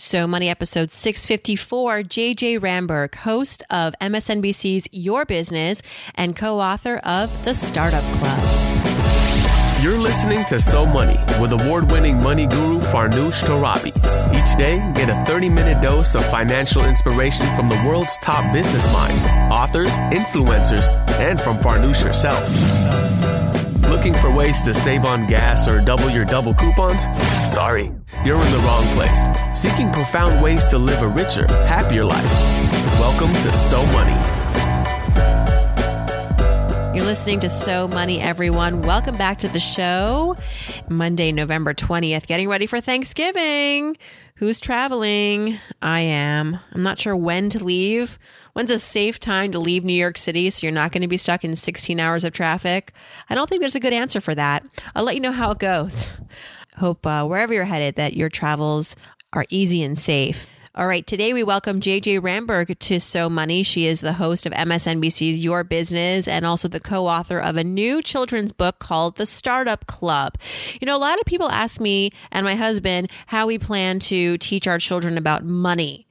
So Money episode 654, JJ Ramberg, host of MSNBC's Your Business and co author of The Startup Club. You're listening to So Money with award winning money guru Farnoosh Torabi. Each day, get a 30 minute dose of financial inspiration from the world's top business minds, authors, influencers, and from Farnoosh herself. Looking for ways to save on gas or double your double coupons? Sorry, you're in the wrong place. Seeking profound ways to live a richer, happier life. Welcome to So Money. You're listening to So Money, everyone. Welcome back to the show. Monday, November 20th, getting ready for Thanksgiving. Who's traveling? I am. I'm not sure when to leave. When's a safe time to leave New York City so you're not going to be stuck in 16 hours of traffic? I don't think there's a good answer for that. I'll let you know how it goes. Hope uh, wherever you're headed that your travels are easy and safe. All right, today we welcome JJ Ramberg to So Money. She is the host of MSNBC's Your Business and also the co author of a new children's book called The Startup Club. You know, a lot of people ask me and my husband how we plan to teach our children about money.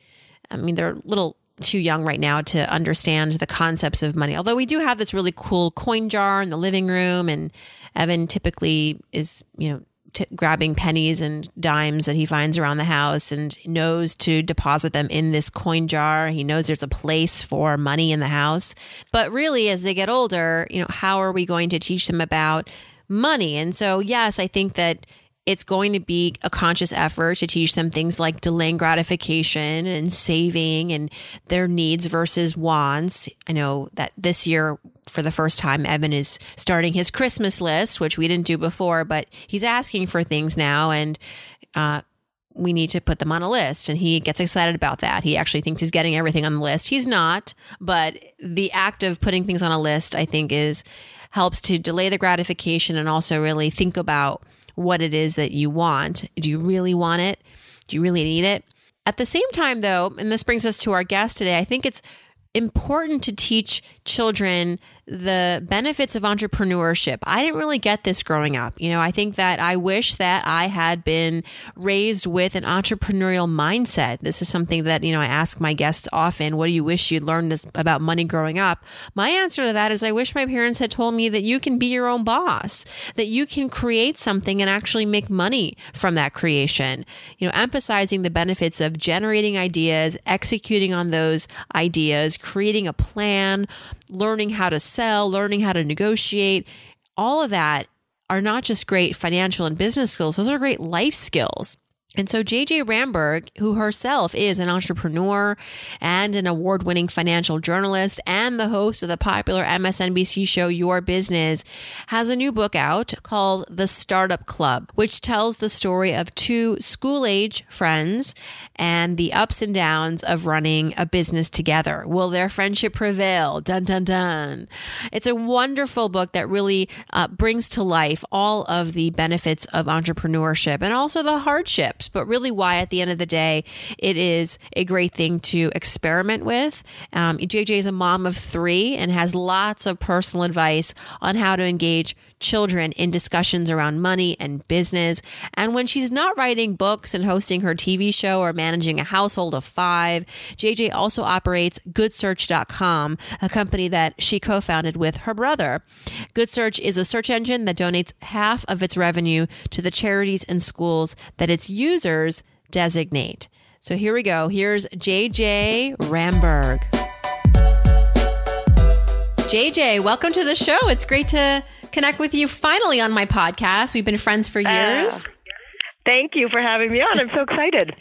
I mean, they're little too young right now to understand the concepts of money. Although we do have this really cool coin jar in the living room, and Evan typically is, you know, T- grabbing pennies and dimes that he finds around the house and knows to deposit them in this coin jar. He knows there's a place for money in the house. But really, as they get older, you know, how are we going to teach them about money? And so, yes, I think that it's going to be a conscious effort to teach them things like delaying gratification and saving and their needs versus wants. I know that this year, for the first time, Evan is starting his Christmas list, which we didn't do before, but he's asking for things now. And, uh, we need to put them on a list and he gets excited about that. He actually thinks he's getting everything on the list. He's not, but the act of putting things on a list, I think is helps to delay the gratification and also really think about what it is that you want. Do you really want it? Do you really need it? At the same time, though, and this brings us to our guest today, I think it's important to teach children the benefits of entrepreneurship. I didn't really get this growing up. You know, I think that I wish that I had been raised with an entrepreneurial mindset. This is something that, you know, I ask my guests often, what do you wish you'd learned this, about money growing up? My answer to that is I wish my parents had told me that you can be your own boss, that you can create something and actually make money from that creation. You know, emphasizing the benefits of generating ideas, executing on those ideas, creating a plan, learning how to sell, learning how to negotiate, all of that are not just great financial and business skills, those are great life skills. And so JJ Ramberg, who herself is an entrepreneur and an award winning financial journalist and the host of the popular MSNBC show Your Business, has a new book out called The Startup Club, which tells the story of two school age friends and the ups and downs of running a business together. Will their friendship prevail? Dun, dun, dun. It's a wonderful book that really uh, brings to life all of the benefits of entrepreneurship and also the but really why at the end of the day, it is a great thing to experiment with. Um, JJ is a mom of three and has lots of personal advice on how to engage children in discussions around money and business. And when she's not writing books and hosting her TV show or managing a household of five, JJ also operates GoodSearch.com, a company that she co founded with her brother. GoodSearch is a search engine that donates half of its revenue to the charities and schools that its users designate. So here we go. Here's JJ Ramberg. JJ, welcome to the show. It's great to connect with you finally on my podcast. We've been friends for years. Uh, thank you for having me on. I'm so excited.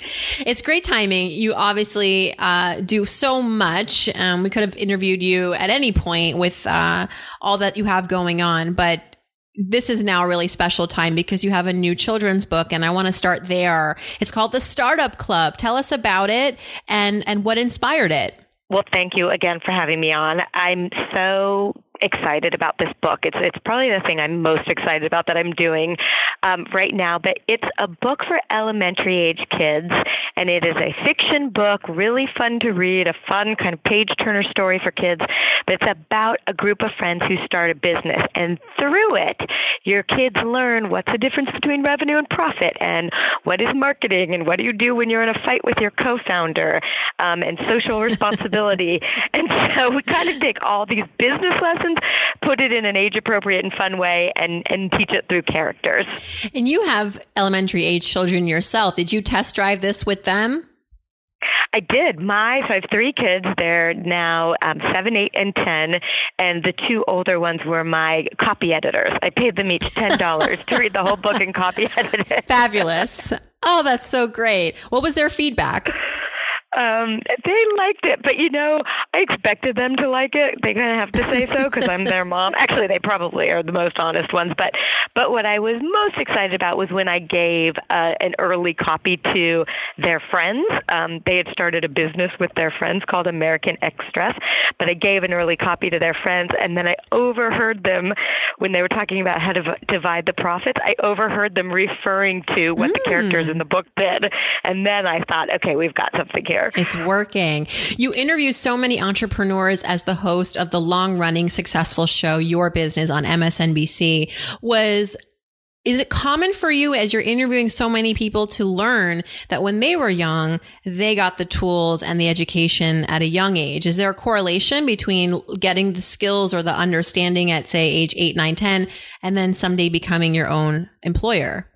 It's great timing. You obviously uh, do so much. Um, we could have interviewed you at any point with uh, all that you have going on, but this is now a really special time because you have a new children's book and I want to start there. It's called The Startup Club. Tell us about it and and what inspired it. Well, thank you again for having me on. I'm so excited about this book. It's it's probably the thing I'm most excited about that I'm doing um, right now. But it's a book for elementary age kids, and it is a fiction book, really fun to read, a fun kind of page turner story for kids. But it's about a group of friends who start a business, and through it, your kids learn what's the difference between revenue and profit, and what is marketing, and what do you do when you're in a fight with your co-founder, um, and social responsibility. and so we kind of take all these business lessons, put it in an age appropriate and fun way, and, and teach it through characters. And you have elementary age children yourself. Did you test drive this with them? I did. My so I have three kids. They're now um, seven, eight, and ten, and the two older ones were my copy editors. I paid them each ten dollars to read the whole book and copy edit it. Fabulous. Oh, that's so great. What was their feedback? Um, they liked it, but you know, I expected them to like it. They kind of have to say so because I'm their mom. Actually, they probably are the most honest ones. But but what I was most excited about was when I gave uh, an early copy to their friends. Um, they had started a business with their friends called American Express, but I gave an early copy to their friends, and then I overheard them when they were talking about how to v- divide the profits. I overheard them referring to what mm. the characters in the book did, and then I thought, okay, we've got something here. It's working. You interview so many entrepreneurs as the host of the long running successful show, Your Business on MSNBC. Was is it common for you as you're interviewing so many people to learn that when they were young, they got the tools and the education at a young age? Is there a correlation between getting the skills or the understanding at say age 8, 9, 10 and then someday becoming your own employer?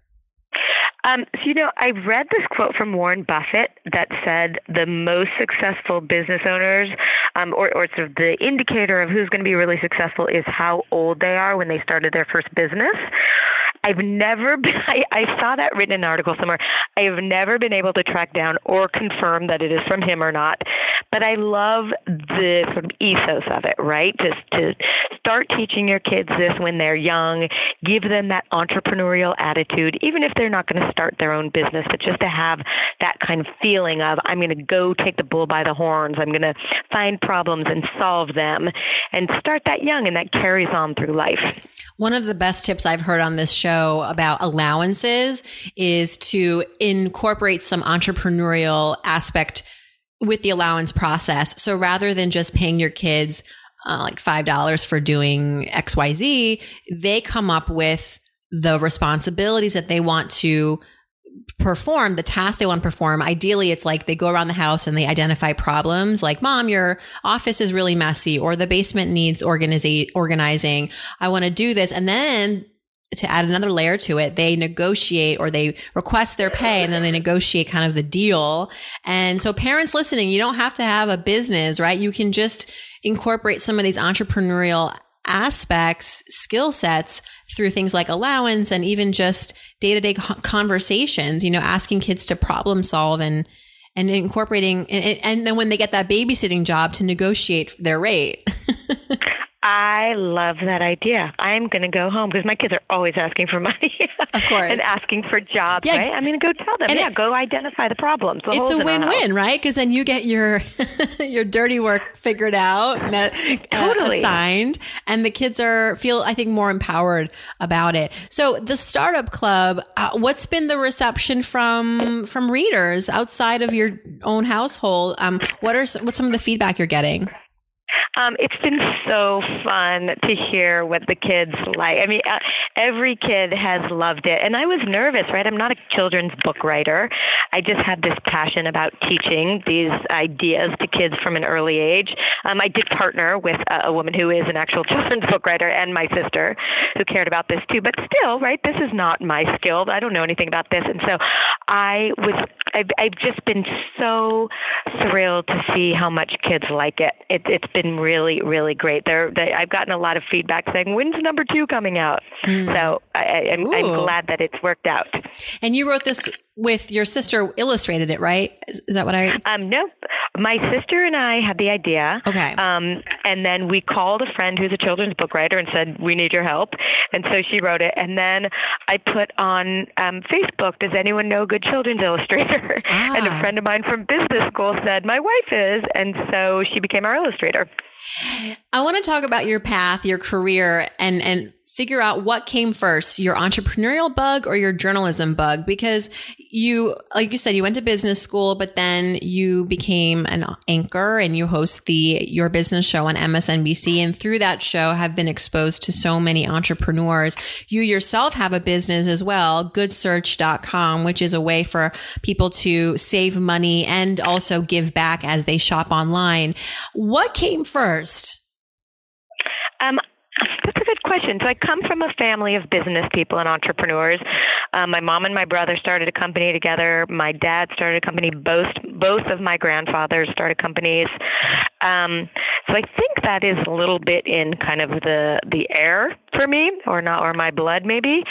Um, so, you know, I read this quote from Warren Buffett that said the most successful business owners, um, or, or sort of the indicator of who's going to be really successful, is how old they are when they started their first business. I've never been, I, I saw that written in an article somewhere. I have never been able to track down or confirm that it is from him or not. But I love the sort of ethos of it, right? Just to start teaching your kids this when they're young, give them that entrepreneurial attitude, even if they're not going to start their own business, but just to have that kind of feeling of, I'm going to go take the bull by the horns, I'm going to find problems and solve them, and start that young, and that carries on through life. One of the best tips I've heard on this show about allowances is to incorporate some entrepreneurial aspect with the allowance process. So rather than just paying your kids uh, like $5 for doing XYZ, they come up with the responsibilities that they want to perform the task they want to perform. Ideally, it's like they go around the house and they identify problems like, mom, your office is really messy or the basement needs organizing. I want to do this. And then to add another layer to it, they negotiate or they request their pay and then they negotiate kind of the deal. And so parents listening, you don't have to have a business, right? You can just incorporate some of these entrepreneurial aspects, skill sets through things like allowance and even just day to day conversations, you know, asking kids to problem solve and, and incorporating, and, and then when they get that babysitting job to negotiate their rate. I love that idea. I'm going to go home because my kids are always asking for money. Of course. and asking for jobs, yeah. right? I'm going to go tell them, yeah, it, go identify the problems. The it's a win-win, right? Because then you get your your dirty work figured out, met, totally. Uh, assigned, and the kids are feel, I think, more empowered about it. So the Startup Club, uh, what's been the reception from from readers outside of your own household? Um, what are what's some of the feedback you're getting? Um, it's been so fun to hear what the kids like. I mean, uh, every kid has loved it. And I was nervous, right? I'm not a children's book writer. I just had this passion about teaching these ideas to kids from an early age. Um, I did partner with a, a woman who is an actual children's book writer and my sister who cared about this too. But still, right, this is not my skill. I don't know anything about this. And so I was, I've, I've just been so thrilled to see how much kids like it. it it's been really, really great. They're, they, I've gotten a lot of feedback saying, "When's number two coming out?" Mm. So I, am glad that it's worked out. And you wrote this with your sister illustrated it, right? Is, is that what I? Um, no, my sister and I had the idea. Okay. Um, and then we called a friend who's a children's book writer and said, We need your help. And so she wrote it. And then I put on um, Facebook, Does anyone know a good children's illustrator? Ah. And a friend of mine from business school said, My wife is. And so she became our illustrator. I want to talk about your path, your career, and and figure out what came first, your entrepreneurial bug or your journalism bug because you like you said you went to business school but then you became an anchor and you host the your business show on MSNBC and through that show have been exposed to so many entrepreneurs. You yourself have a business as well, goodsearch.com, which is a way for people to save money and also give back as they shop online. What came first? Um, that's a good question. So I come from a family of business people and entrepreneurs. Um, my mom and my brother started a company together. My dad started a company. Both both of my grandfathers started companies. Um, so I think that is a little bit in kind of the the air for me, or not, or my blood maybe.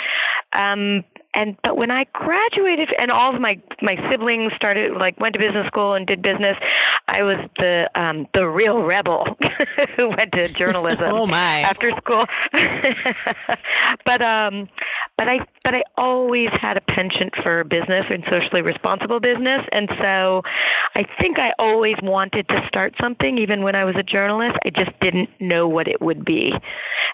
Um, and but when I graduated, and all of my my siblings started like went to business school and did business, I was the um, the real rebel who went to journalism. oh my! After school, but um, but I but I always had a penchant for business and socially responsible business, and so I think I always wanted to start something, even when I was a journalist. I just didn't know what it would be,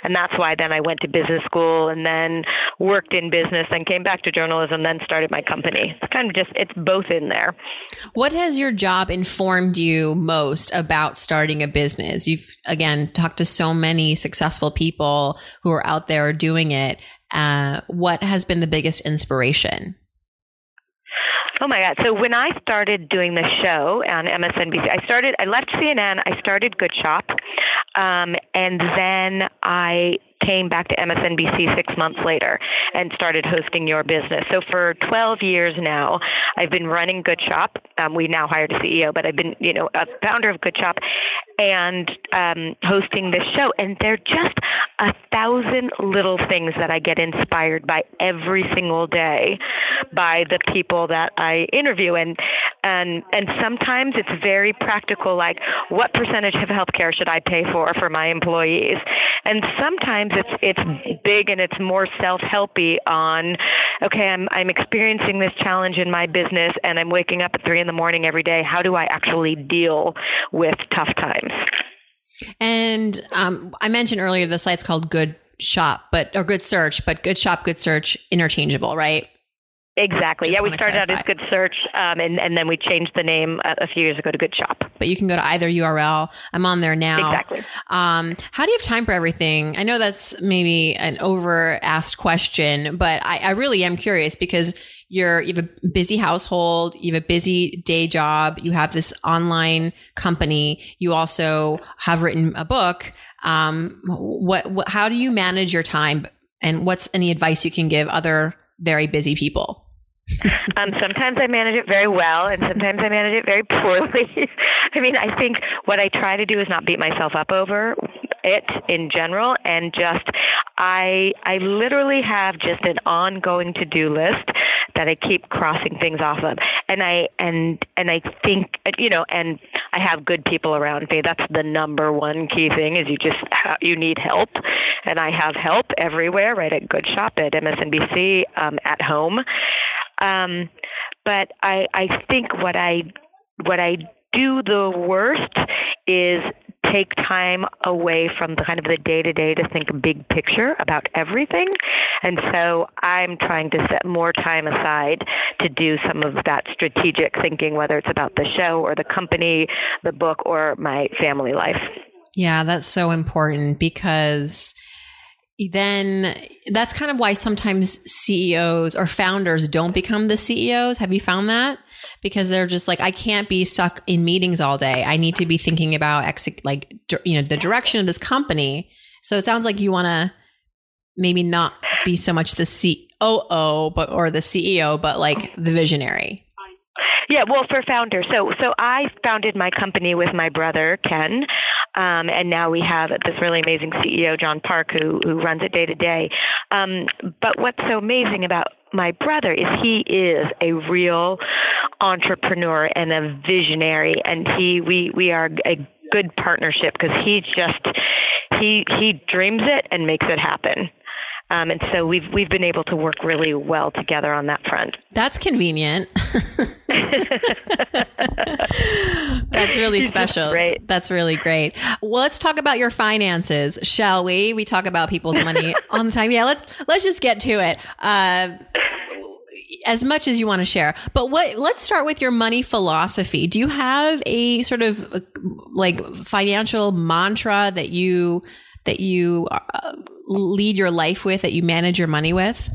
and that's why then I went to business school and then worked in business and came back to journalism, then started my company. It's kind of just it's both in there. What has your job informed you most about starting a business? You've again talked to so many successful people who are out there doing it. Uh, what has been the biggest inspiration? Oh my God. So when I started doing the show on MSNBC, I started, I left CNN, I started Good Shop, um, and then I came back to MSNBC six months later and started hosting Your Business. So for 12 years now, I've been running Good Shop. Um, we now hired a CEO, but I've been, you know, a founder of Good Shop and um, hosting this show. And they're just a thousand little things that I get inspired by every single day by the people that I interview. And and and sometimes it's very practical, like what percentage of healthcare should I pay for for my employees? And sometimes it's it's big and it's more self-helpy on, okay, I'm I'm experiencing this challenge in my business and I'm waking up at three in the morning every day. How do I actually deal with tough times? And um, I mentioned earlier the site's called Good Shop, but or Good Search, but Good Shop, Good Search, interchangeable, right? Exactly. Just yeah, we started out as Good Search, um, and and then we changed the name a, a few years ago to Good Shop. But you can go to either URL. I'm on there now. Exactly. Um, how do you have time for everything? I know that's maybe an over asked question, but I, I really am curious because you're you have a busy household, you have a busy day job, you have this online company, you also have written a book. Um, what, what how do you manage your time, and what's any advice you can give other very busy people? Um, sometimes I manage it very well, and sometimes I manage it very poorly. I mean, I think what I try to do is not beat myself up over it in general, and just I I literally have just an ongoing to do list that I keep crossing things off of, and I and and I think you know, and I have good people around me. That's the number one key thing is you just you need help, and I have help everywhere. Right at Good Shop, at MSNBC, um, at home. Um, but I, I think what I what I do the worst is take time away from the kind of the day to day to think big picture about everything. And so I'm trying to set more time aside to do some of that strategic thinking, whether it's about the show or the company, the book, or my family life. Yeah, that's so important because then that's kind of why sometimes CEOs or founders don't become the CEOs. Have you found that? Because they're just like, I can't be stuck in meetings all day. I need to be thinking about exec- like, you know, the direction of this company. So it sounds like you want to maybe not be so much the COO, but, or the CEO, but like the visionary. Yeah, well, for founder, so so I founded my company with my brother Ken, um, and now we have this really amazing CEO John Park who who runs it day to day. Um, but what's so amazing about my brother is he is a real entrepreneur and a visionary, and he we we are a good partnership because he just he he dreams it and makes it happen. Um, and so we've we've been able to work really well together on that front. That's convenient. That's really special. That's really great. Well, let's talk about your finances, shall we? We talk about people's money all the time. Yeah, let's let's just get to it. Uh, as much as you want to share. But what let's start with your money philosophy. Do you have a sort of like financial mantra that you that you uh, lead your life with that you manage your money with?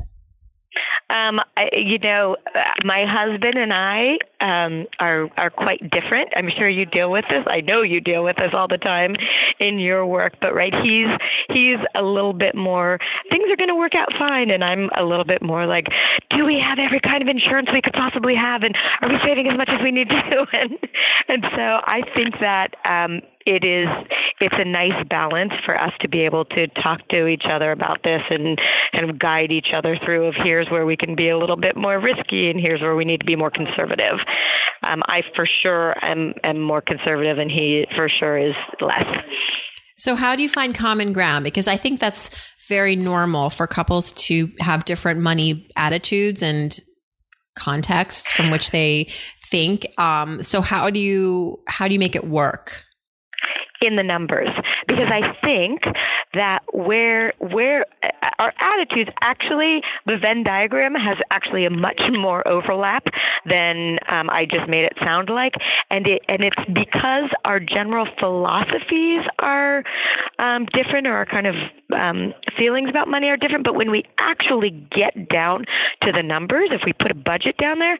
Um, I, you know, my husband and I um, are are quite different. I'm sure you deal with this. I know you deal with this all the time in your work. But right, he's he's a little bit more. Things are going to work out fine, and I'm a little bit more like, do we have every kind of insurance we could possibly have, and are we saving as much as we need to? And and so I think that um, it is it's a nice balance for us to be able to talk to each other about this and kind of guide each other through of here's where we can be a little bit more risky and here's where we need to be more conservative. Um, I for sure am am more conservative and he for sure is less. So how do you find common ground? Because I think that's very normal for couples to have different money attitudes and contexts from which they think. Um, so how do you how do you make it work? In the numbers because I think that where where our attitudes actually the Venn diagram has actually a much more overlap than um, I just made it sound like, and it and it's because our general philosophies are um, different or our kind of um, feelings about money are different. But when we actually get down to the numbers, if we put a budget down there,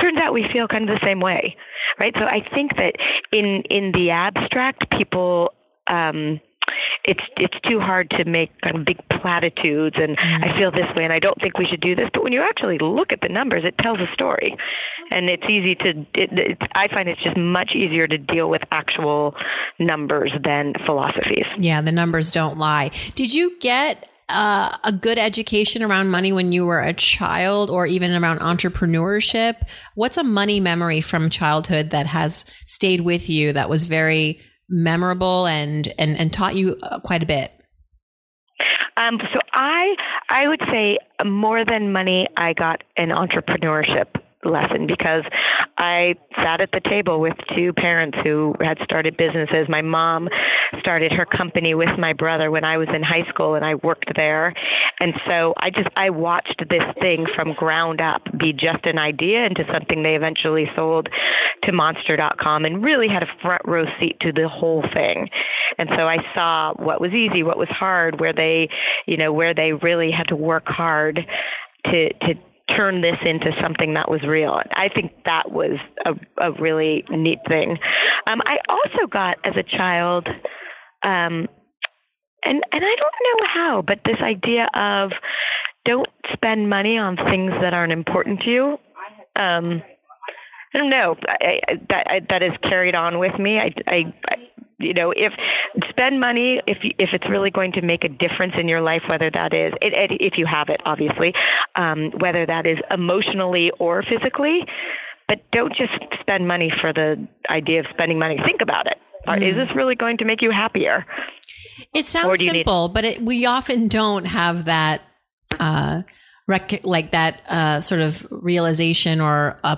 turns out we feel kind of the same way, right? So I think that in in the abstract, people um, it's it's too hard to make kind of big platitudes and mm-hmm. I feel this way and I don't think we should do this. But when you actually look at the numbers, it tells a story, and it's easy to. It, it, I find it's just much easier to deal with actual numbers than philosophies. Yeah, the numbers don't lie. Did you get uh, a good education around money when you were a child or even around entrepreneurship? What's a money memory from childhood that has stayed with you that was very memorable and and, and taught you uh, quite a bit? Um, so I I would say more than money, I got an entrepreneurship lesson because I sat at the table with two parents who had started businesses. My mom started her company with my brother when I was in high school and I worked there. And so I just I watched this thing from ground up be just an idea into something they eventually sold to monster.com and really had a front row seat to the whole thing. And so I saw what was easy, what was hard, where they, you know, where they really had to work hard to to turn this into something that was real. I think that was a, a really neat thing. Um, I also got as a child, um, and and I don't know how, but this idea of don't spend money on things that aren't important to you. Um, I don't know. I, I, that I, that is carried on with me. I, I, I you know if spend money if if it's really going to make a difference in your life whether that is it, it, if you have it obviously um, whether that is emotionally or physically but don't just spend money for the idea of spending money. Think about it. Mm. is this really going to make you happier? It sounds simple need- but it, we often don't have that uh, rec- like that uh, sort of realization or uh,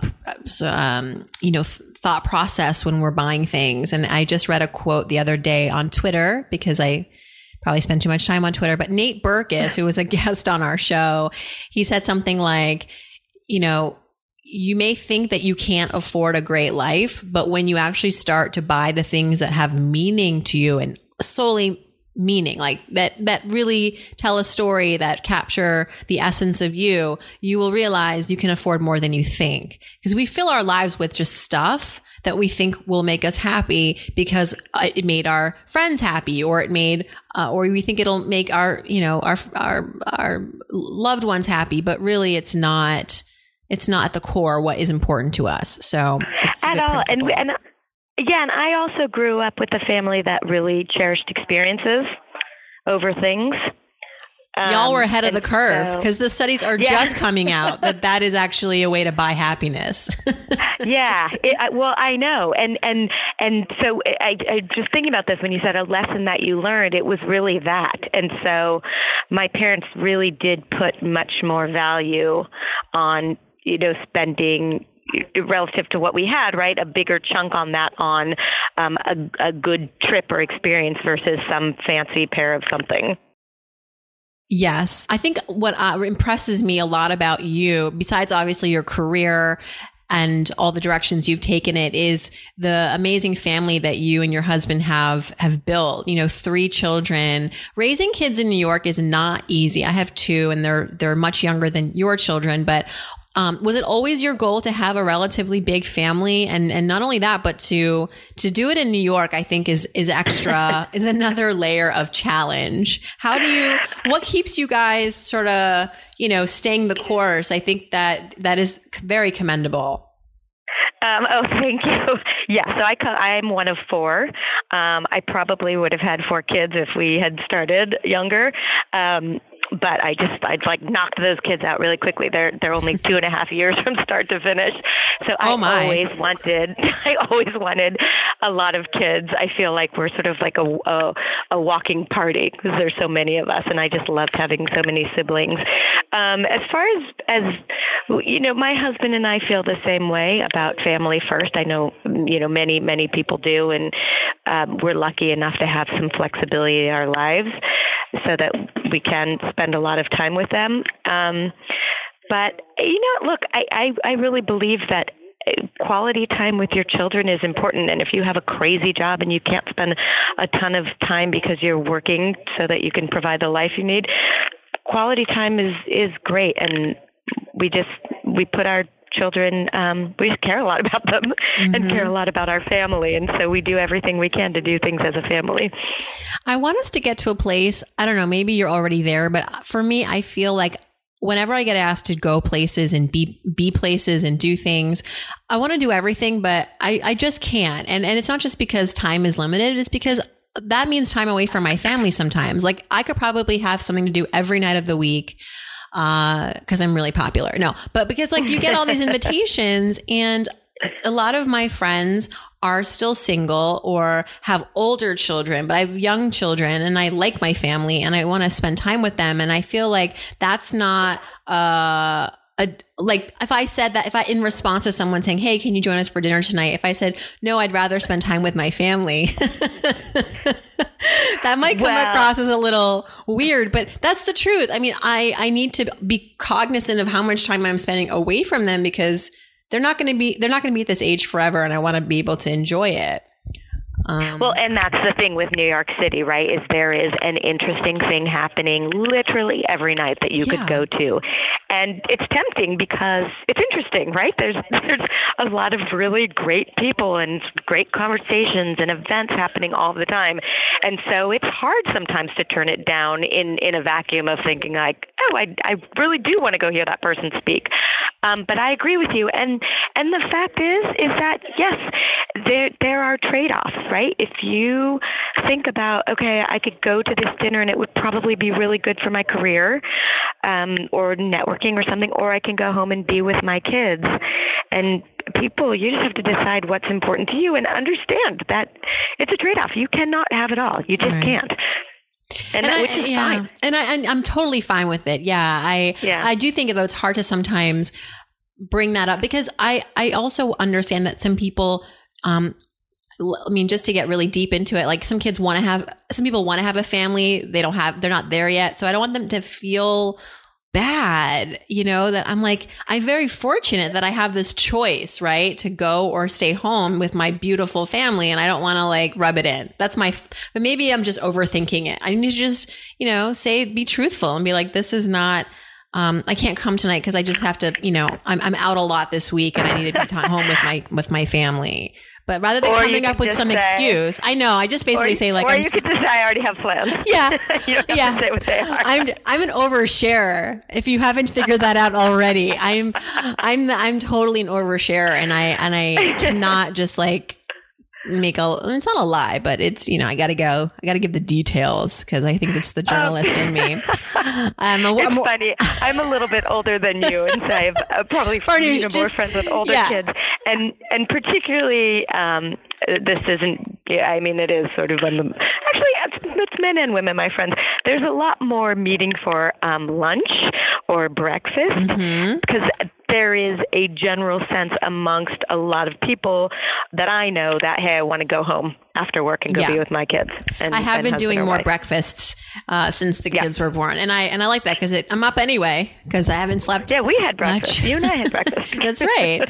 um, you know thought process when we're buying things. And I just read a quote the other day on Twitter because I probably spend too much time on Twitter, but Nate Berkus, who was a guest on our show, he said something like, you know, you may think that you can't afford a great life, but when you actually start to buy the things that have meaning to you and solely meaning like that that really tell a story that capture the essence of you you will realize you can afford more than you think. Because we fill our lives with just stuff that we think will make us happy because it made our friends happy or it made uh, or we think it'll make our you know our our our loved ones happy but really it's not it's not at the core what is important to us. So at all, and and yeah, and I also grew up with a family that really cherished experiences over things. Um, Y'all were ahead of the curve because so, the studies are yeah. just coming out that that is actually a way to buy happiness. yeah, it, I, well, I know, and and and so I, I just thinking about this when you said a lesson that you learned, it was really that, and so my parents really did put much more value on you know spending relative to what we had, right? A bigger chunk on that on um, a, a good trip or experience versus some fancy pair of something. Yes. I think what uh, impresses me a lot about you, besides obviously your career and all the directions you've taken it is the amazing family that you and your husband have have built you know three children raising kids in new york is not easy i have two and they're they're much younger than your children but um, was it always your goal to have a relatively big family, and and not only that, but to to do it in New York? I think is is extra is another layer of challenge. How do you? What keeps you guys sort of you know staying the course? I think that that is very commendable. Um, oh, thank you. Yeah, so I I'm one of four. Um, I probably would have had four kids if we had started younger. Um, but I just I'd like knocked those kids out really quickly. They're they're only two and a half years from start to finish. So oh I always wanted I always wanted a lot of kids. I feel like we're sort of like a a, a walking party because there's so many of us, and I just loved having so many siblings. Um, as far as as you know, my husband and I feel the same way about family first. I know you know many many people do, and um, we're lucky enough to have some flexibility in our lives so that we can spend a lot of time with them. Um, but you know, look, I, I, I really believe that quality time with your children is important and if you have a crazy job and you can't spend a ton of time because you're working so that you can provide the life you need quality time is is great and we just we put our children, um, we care a lot about them mm-hmm. and care a lot about our family. And so we do everything we can to do things as a family. I want us to get to a place, I don't know, maybe you're already there, but for me, I feel like whenever I get asked to go places and be be places and do things, I want to do everything, but I, I just can't. And and it's not just because time is limited, it's because that means time away from my family sometimes. Like I could probably have something to do every night of the week because uh, I'm really popular. No, but because like you get all these invitations and a lot of my friends are still single or have older children, but I have young children and I like my family and I want to spend time with them. And I feel like that's not, uh, a, like if I said that if I in response to someone saying, "Hey, can you join us for dinner tonight?" If I said, "No, I'd rather spend time with my family." that might come well, across as a little weird, but that's the truth. I mean, I I need to be cognizant of how much time I'm spending away from them because they're not going to be they're not going to be at this age forever and I want to be able to enjoy it. Um, well, and that's the thing with New York City, right? Is there is an interesting thing happening literally every night that you yeah. could go to, and it's tempting because it's interesting, right? There's there's a lot of really great people and great conversations and events happening all the time, and so it's hard sometimes to turn it down in in a vacuum of thinking like, oh, I I really do want to go hear that person speak. Um, but I agree with you, and and the fact is is that yes, there there are trade offs, right? If you think about okay, I could go to this dinner and it would probably be really good for my career, um, or networking or something, or I can go home and be with my kids. And people, you just have to decide what's important to you and understand that it's a trade off. You cannot have it all. You just right. can't. And, and that, I, yeah, fine. and I, I'm totally fine with it. Yeah, I, yeah. I do think though it's hard to sometimes bring that up because I, I also understand that some people, um, I mean, just to get really deep into it, like some kids want to have, some people want to have a family. They don't have, they're not there yet. So I don't want them to feel bad, you know, that I'm like, I'm very fortunate that I have this choice, right? To go or stay home with my beautiful family. And I don't want to like rub it in. That's my, but maybe I'm just overthinking it. I need to just, you know, say, be truthful and be like, this is not, um, I can't come tonight because I just have to, you know, I'm, I'm out a lot this week and I need to be t- home with my with my family. But rather than Or coming up with some say- excuse, I know I just basically say like or I'm you could just say, I already have plans. yeah, you don't have yeah. say what they are. I'm I'm an oversharer. If you haven't figured that out already, I'm I'm the, I'm totally an oversharer, and I and I cannot just like make a. It's not a lie, but it's you know I got to go. I got to give the details because I think it's the journalist in me. A- it's a- funny. I'm a little bit older than you, and so I've uh, probably you know, more friends with older yeah. kids, and and particularly um, this isn't. Yeah, I mean, it is sort of when the actually it's, men and women, my friends. There's a lot more meeting for um, lunch or breakfast Mhm. because there is a general sense amongst a lot of people that I know that hey, I want to go home after work and go Yeah. be with my kids. And, I have been doing more wife. breakfasts uh, since the Yeah. kids were born, and I and I like that because I'm up anyway because I haven't slept. Yeah, we had breakfast. Much. You and I had breakfast. That's right.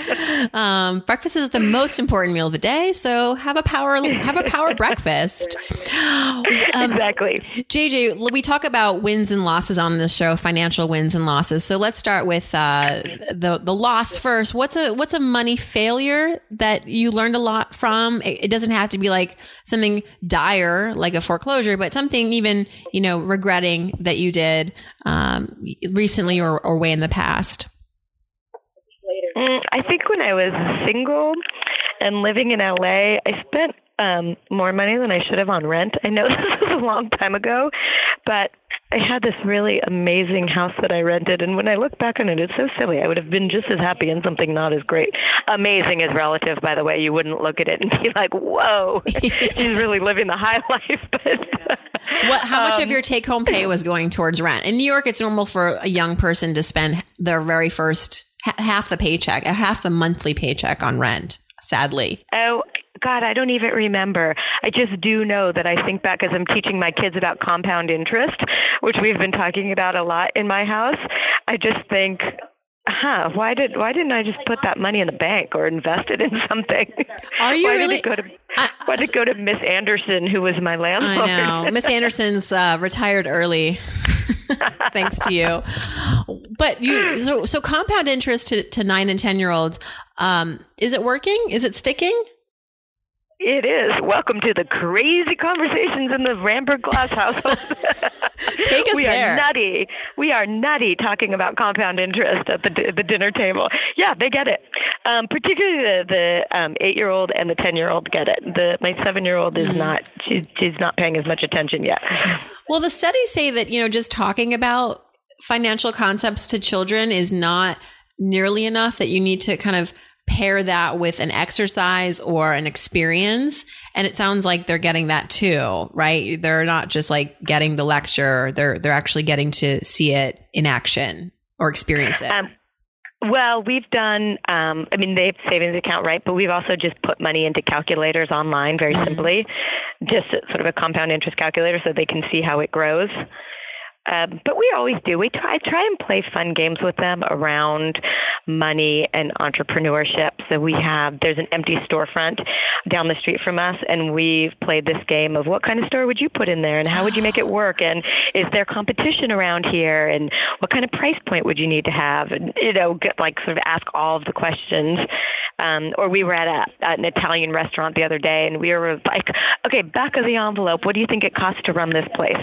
Um, breakfast is the most important meal of the day, so have a power have a power breakfast. Um, exactly. JJ, we talk about wins and losses on this show, financial wins and losses. So let's start with uh, the the loss first. What's a what's a money failure that you learned a lot from? It, it doesn't have to be like something dire, like a foreclosure, but something even you know regretting that you did um, recently or, or way in the past. Mm, I think when I was single and living in LA, I spent um more money than I should have on rent. I know this was a long time ago, but I had this really amazing house that I rented and when I look back on it it's so silly. I would have been just as happy in something not as great. Amazing is relative by the way. You wouldn't look at it and be like, "Whoa, she's really living the high life." But What, how much Um, of your take home pay was going towards rent? In New York, it's normal for a young person to spend their very first ha- half the paycheck, uh, half the monthly paycheck on rent. Sadly, Oh, God, I don't even remember. I just do know that I think back as I'm teaching my kids about compound interest, which we've been talking about a lot in my house. I just think, huh, why did why didn't I just put that money in the bank or invest it in something? Are you why really- Did it go to, I- why did it go to Miss Anderson, who was my landlord? I know Miss Anderson's uh, retired early, thanks to you. But you, so so compound interest to, to nine and ten year olds. Um, is it working? Is it sticking? It is. Welcome to the crazy conversations in the Ramberg Glass household. Take us we there. are nutty. We are nutty talking about compound interest at the the dinner table. Yeah, they get it. Um, particularly the the um, eight year old and the ten year old get it. The my seven year old is Mm-hmm. not. She's she's not paying as much attention yet. Well, the studies say that, you know, just talking about financial concepts to children is not nearly enough, that you need to kind of pair that with an exercise or an experience. And it sounds like they're getting that too, right? They're not just like getting the lecture, they're, they're actually getting to see it in action or experience it. Um, well, we've done. Um, I mean, they have savings account, right? But we've also just put money into calculators online, very simply, just sort of a compound interest calculator, so they can see how it grows. Um, but we always do. We try try and play fun games with them around money and entrepreneurship. So we have there's an empty storefront down the street from us, and we've played this game of what kind of store would you put in there, and how would you make it work, and is there competition around here, and what kind of price point would you need to have, and you know, get, like sort of ask all of the questions. Um, or we were at, a, at an Italian restaurant the other day, and we were like, okay, back of the envelope, what do you think it costs to run this place?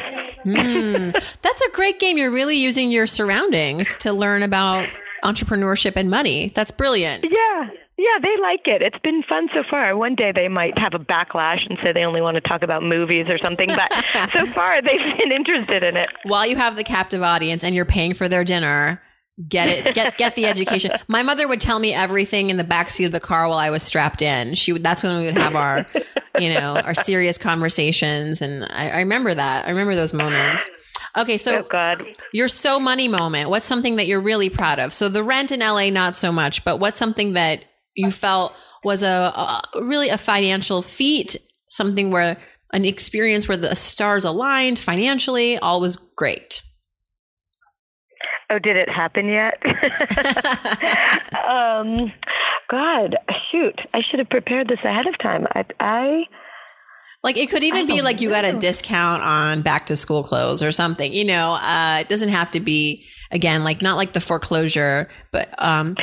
Hmm. That's a great game. You're really using your surroundings to learn about entrepreneurship and money. That's brilliant. Yeah. Yeah, they like it. It's been fun so far. One day they might have a backlash and say they only want to talk about movies or something, but so far they've been interested in it. while you have the captive audience and you're paying for their dinner get it get get the education my mother would tell me everything in the back seat of the car while i was strapped in she would that's when we would have our you know our serious conversations and i, I remember that i remember those moments okay so Oh God. your so money moment what's something that you're really proud of so the rent in la not so much but what's something that you felt was a, a really a financial feat something where an experience where the stars aligned financially all was great Oh, did it happen yet? um, God, shoot! I should have prepared this ahead of time. I, I Like it could even be like you got a discount on back to school clothes or something. You know, uh, it doesn't have to be. again, like not like the foreclosure, but um,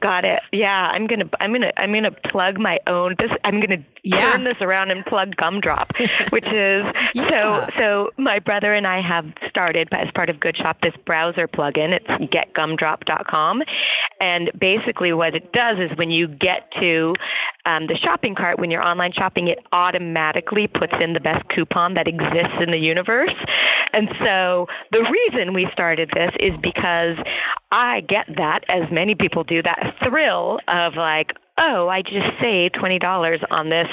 Got it. Yeah, I'm gonna I'm gonna I'm gonna plug my own. This I'm gonna Yeah. turn this around and plug Gumdrop, which is Yeah. so so. My brother and I have started as part of Good Shop this browser plugin. It's getgumdrop.com, and basically what it does is when you get to um, the shopping cart when you're online shopping, it automatically puts in the best coupon that exists in the universe. And so the reason we started this is because I get that, as many people do, that thrill of like, oh, I just saved twenty dollars on this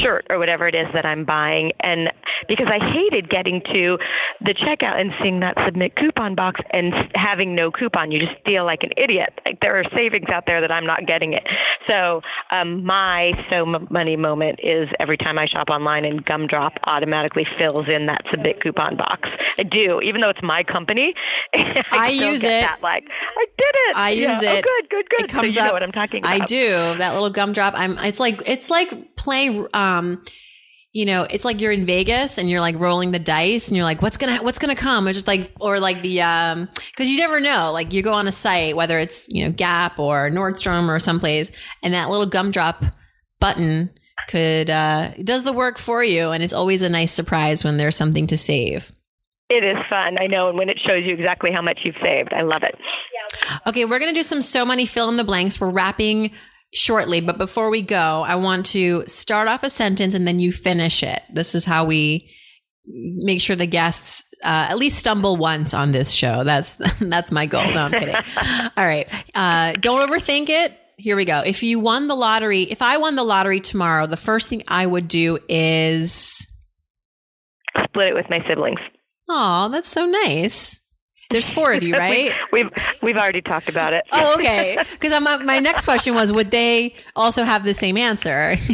shirt or whatever it is that I'm buying, and because I hated getting to the checkout and seeing that submit coupon box and having no coupon, you just feel like an idiot. Like there are savings out there that I'm not getting it. So um, my so money moment is every time I shop online and Gumdrop automatically fills in that submit coupon box. I do, even though it's my company. I, I use get it. That, like I did it. I Yeah. use Oh, it. good, good, good. It comes so you up. know what I'm talking about. I do that little gumdrop. I'm. It's like it's like playing. Um, you know, it's like you're in Vegas and you're like rolling the dice and you're like, what's gonna what's gonna come? It's just like or like the um, because you never know. Like you go on a site, whether it's you know Gap or Nordstrom or someplace, and that little gumdrop button could uh does the work for you, and it's always a nice surprise when there's something to save. It is fun. I know, and when it shows you exactly how much you've saved, I love it. Okay, we're going to do some so many fill in the blanks. We're wrapping shortly, but before we go, I want to start off a sentence and then you finish it. This is how we make sure the guests uh, at least stumble once on this show. That's that's my goal. No, I'm kidding. All right, uh, don't overthink it. Here we go. If you won the lottery, if I won the lottery tomorrow, the first thing I would do is, Split it with my siblings. oh, that's so nice. There's four of you, right? We've we've already talked about it. Oh, okay. Because my my next question was, would they also have the same answer?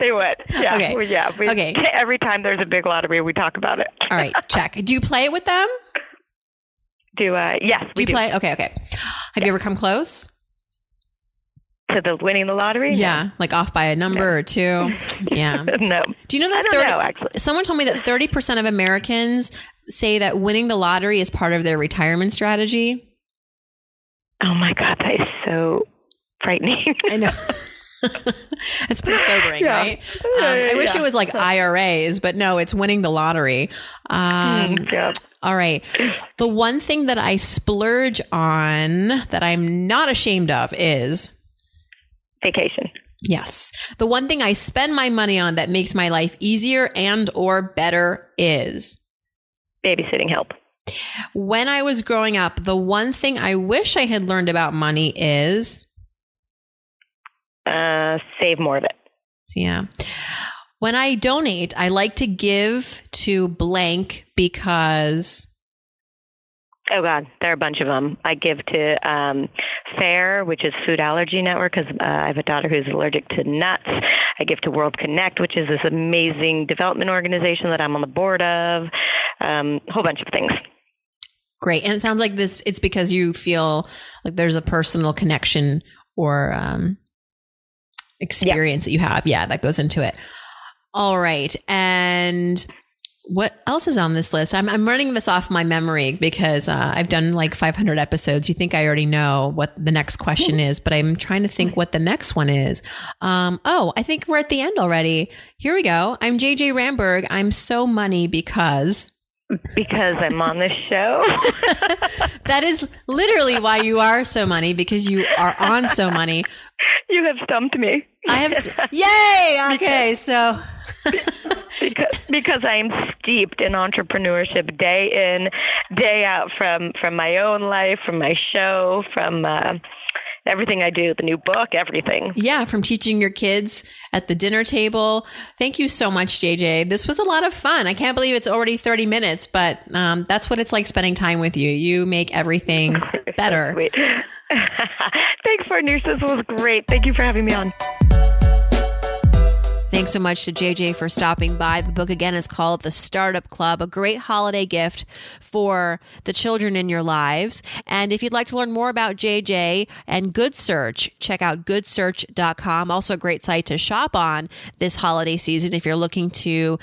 They would. Yeah. Okay. We- yeah. We, Okay. Every time there's a big lottery, we talk about it. All right, check. Do you play it with them? Do uh yes, Do we you do. play? Okay, okay. Have you ever come close? To the winning the lottery? Yeah, like off by a number or two. Yeah. No. Do you know that I don't 30 know, actually. someone told me that 30% of Americans say that winning the lottery is part of their retirement strategy? Oh my god, that is so frightening. I know. it's pretty sobering, Yeah. right? Um, I wish Yeah. it was like IRAs, but no, it's winning the lottery. Um, yeah. All right. The one thing that I splurge on that I'm not ashamed of is Vacation. yes. The one thing I spend my money on that makes my life easier and or better is Babysitting help. when I was growing up, the one thing I wish I had learned about money is Uh save more of it. yeah. When I donate, I like to give to blank because Oh God, there are a bunch of them. I give to um, FARE, which is Food Allergy Network, because uh, I have a daughter who's allergic to nuts. I give to World Connect, which is this amazing development organization that I'm on the board of. Um, a whole bunch of things. Great. And it sounds like this it's because you feel like there's a personal connection or um experience that you have. Yeah, that goes into it. All right. And what else is on this list? I'm I'm running this off my memory because uh, I've done like 500 episodes. You think I already know what the next question is, but I'm trying to think what the next one is. Um, oh, I think we're at the end already. Here we go. I'm JJ Ramberg. I'm so money because Because I'm on this show. That is literally why you are so money because you are on so money. you have stumped me. I have, yay! Okay, so because because I am steeped in entrepreneurship day in, day out from from my own life, from my show, from uh, everything I do, the new book, everything. yeah, from teaching your kids at the dinner table. Thank you so much, JJ. This was a lot of fun. I can't believe it's already 30 minutes, but um, that's what it's like spending time with you. You make everything better. Thanks, partners. This was great. Thank you for having me on. Thanks so much to JJ for stopping by. The book again is called The Startup Club, a great holiday gift for the children in your lives. And if you'd like to learn more about JJ and Good Search, check out goodsearch.com. Also a great site to shop on this holiday season if you're looking to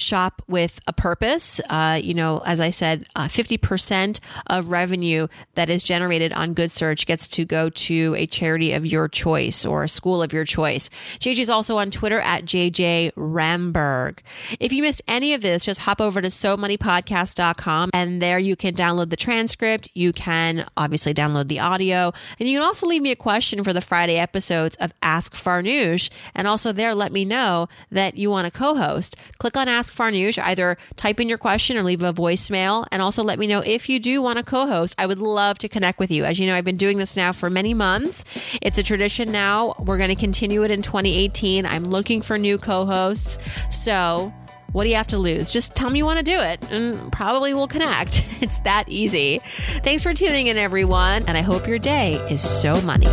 shop with a purpose. Uh, you know, as I said, uh, 50% of revenue that is generated on Good Search gets to go to a charity of your choice or a school of your choice. JJ is also on Twitter at JJ Ramberg. If you missed any of this, just hop over to somoneypodcast.com and there you can download the transcript. You can obviously download the audio and you can also leave me a question for the Friday episodes of Ask Farnoosh. And also there, let me know that you want to co-host. Click on Ask Farnoosh, either type in your question or leave a voicemail. And also let me know if you do want to co-host. I would love to connect with you. As you know, I've been doing this now for many months. It's a tradition now. We're going to continue it in 2018. I'm looking for new co-hosts. So what do you have to lose? Just tell me you want to do it and probably we'll connect. It's that easy. Thanks for tuning in, everyone. And I hope your day is so money.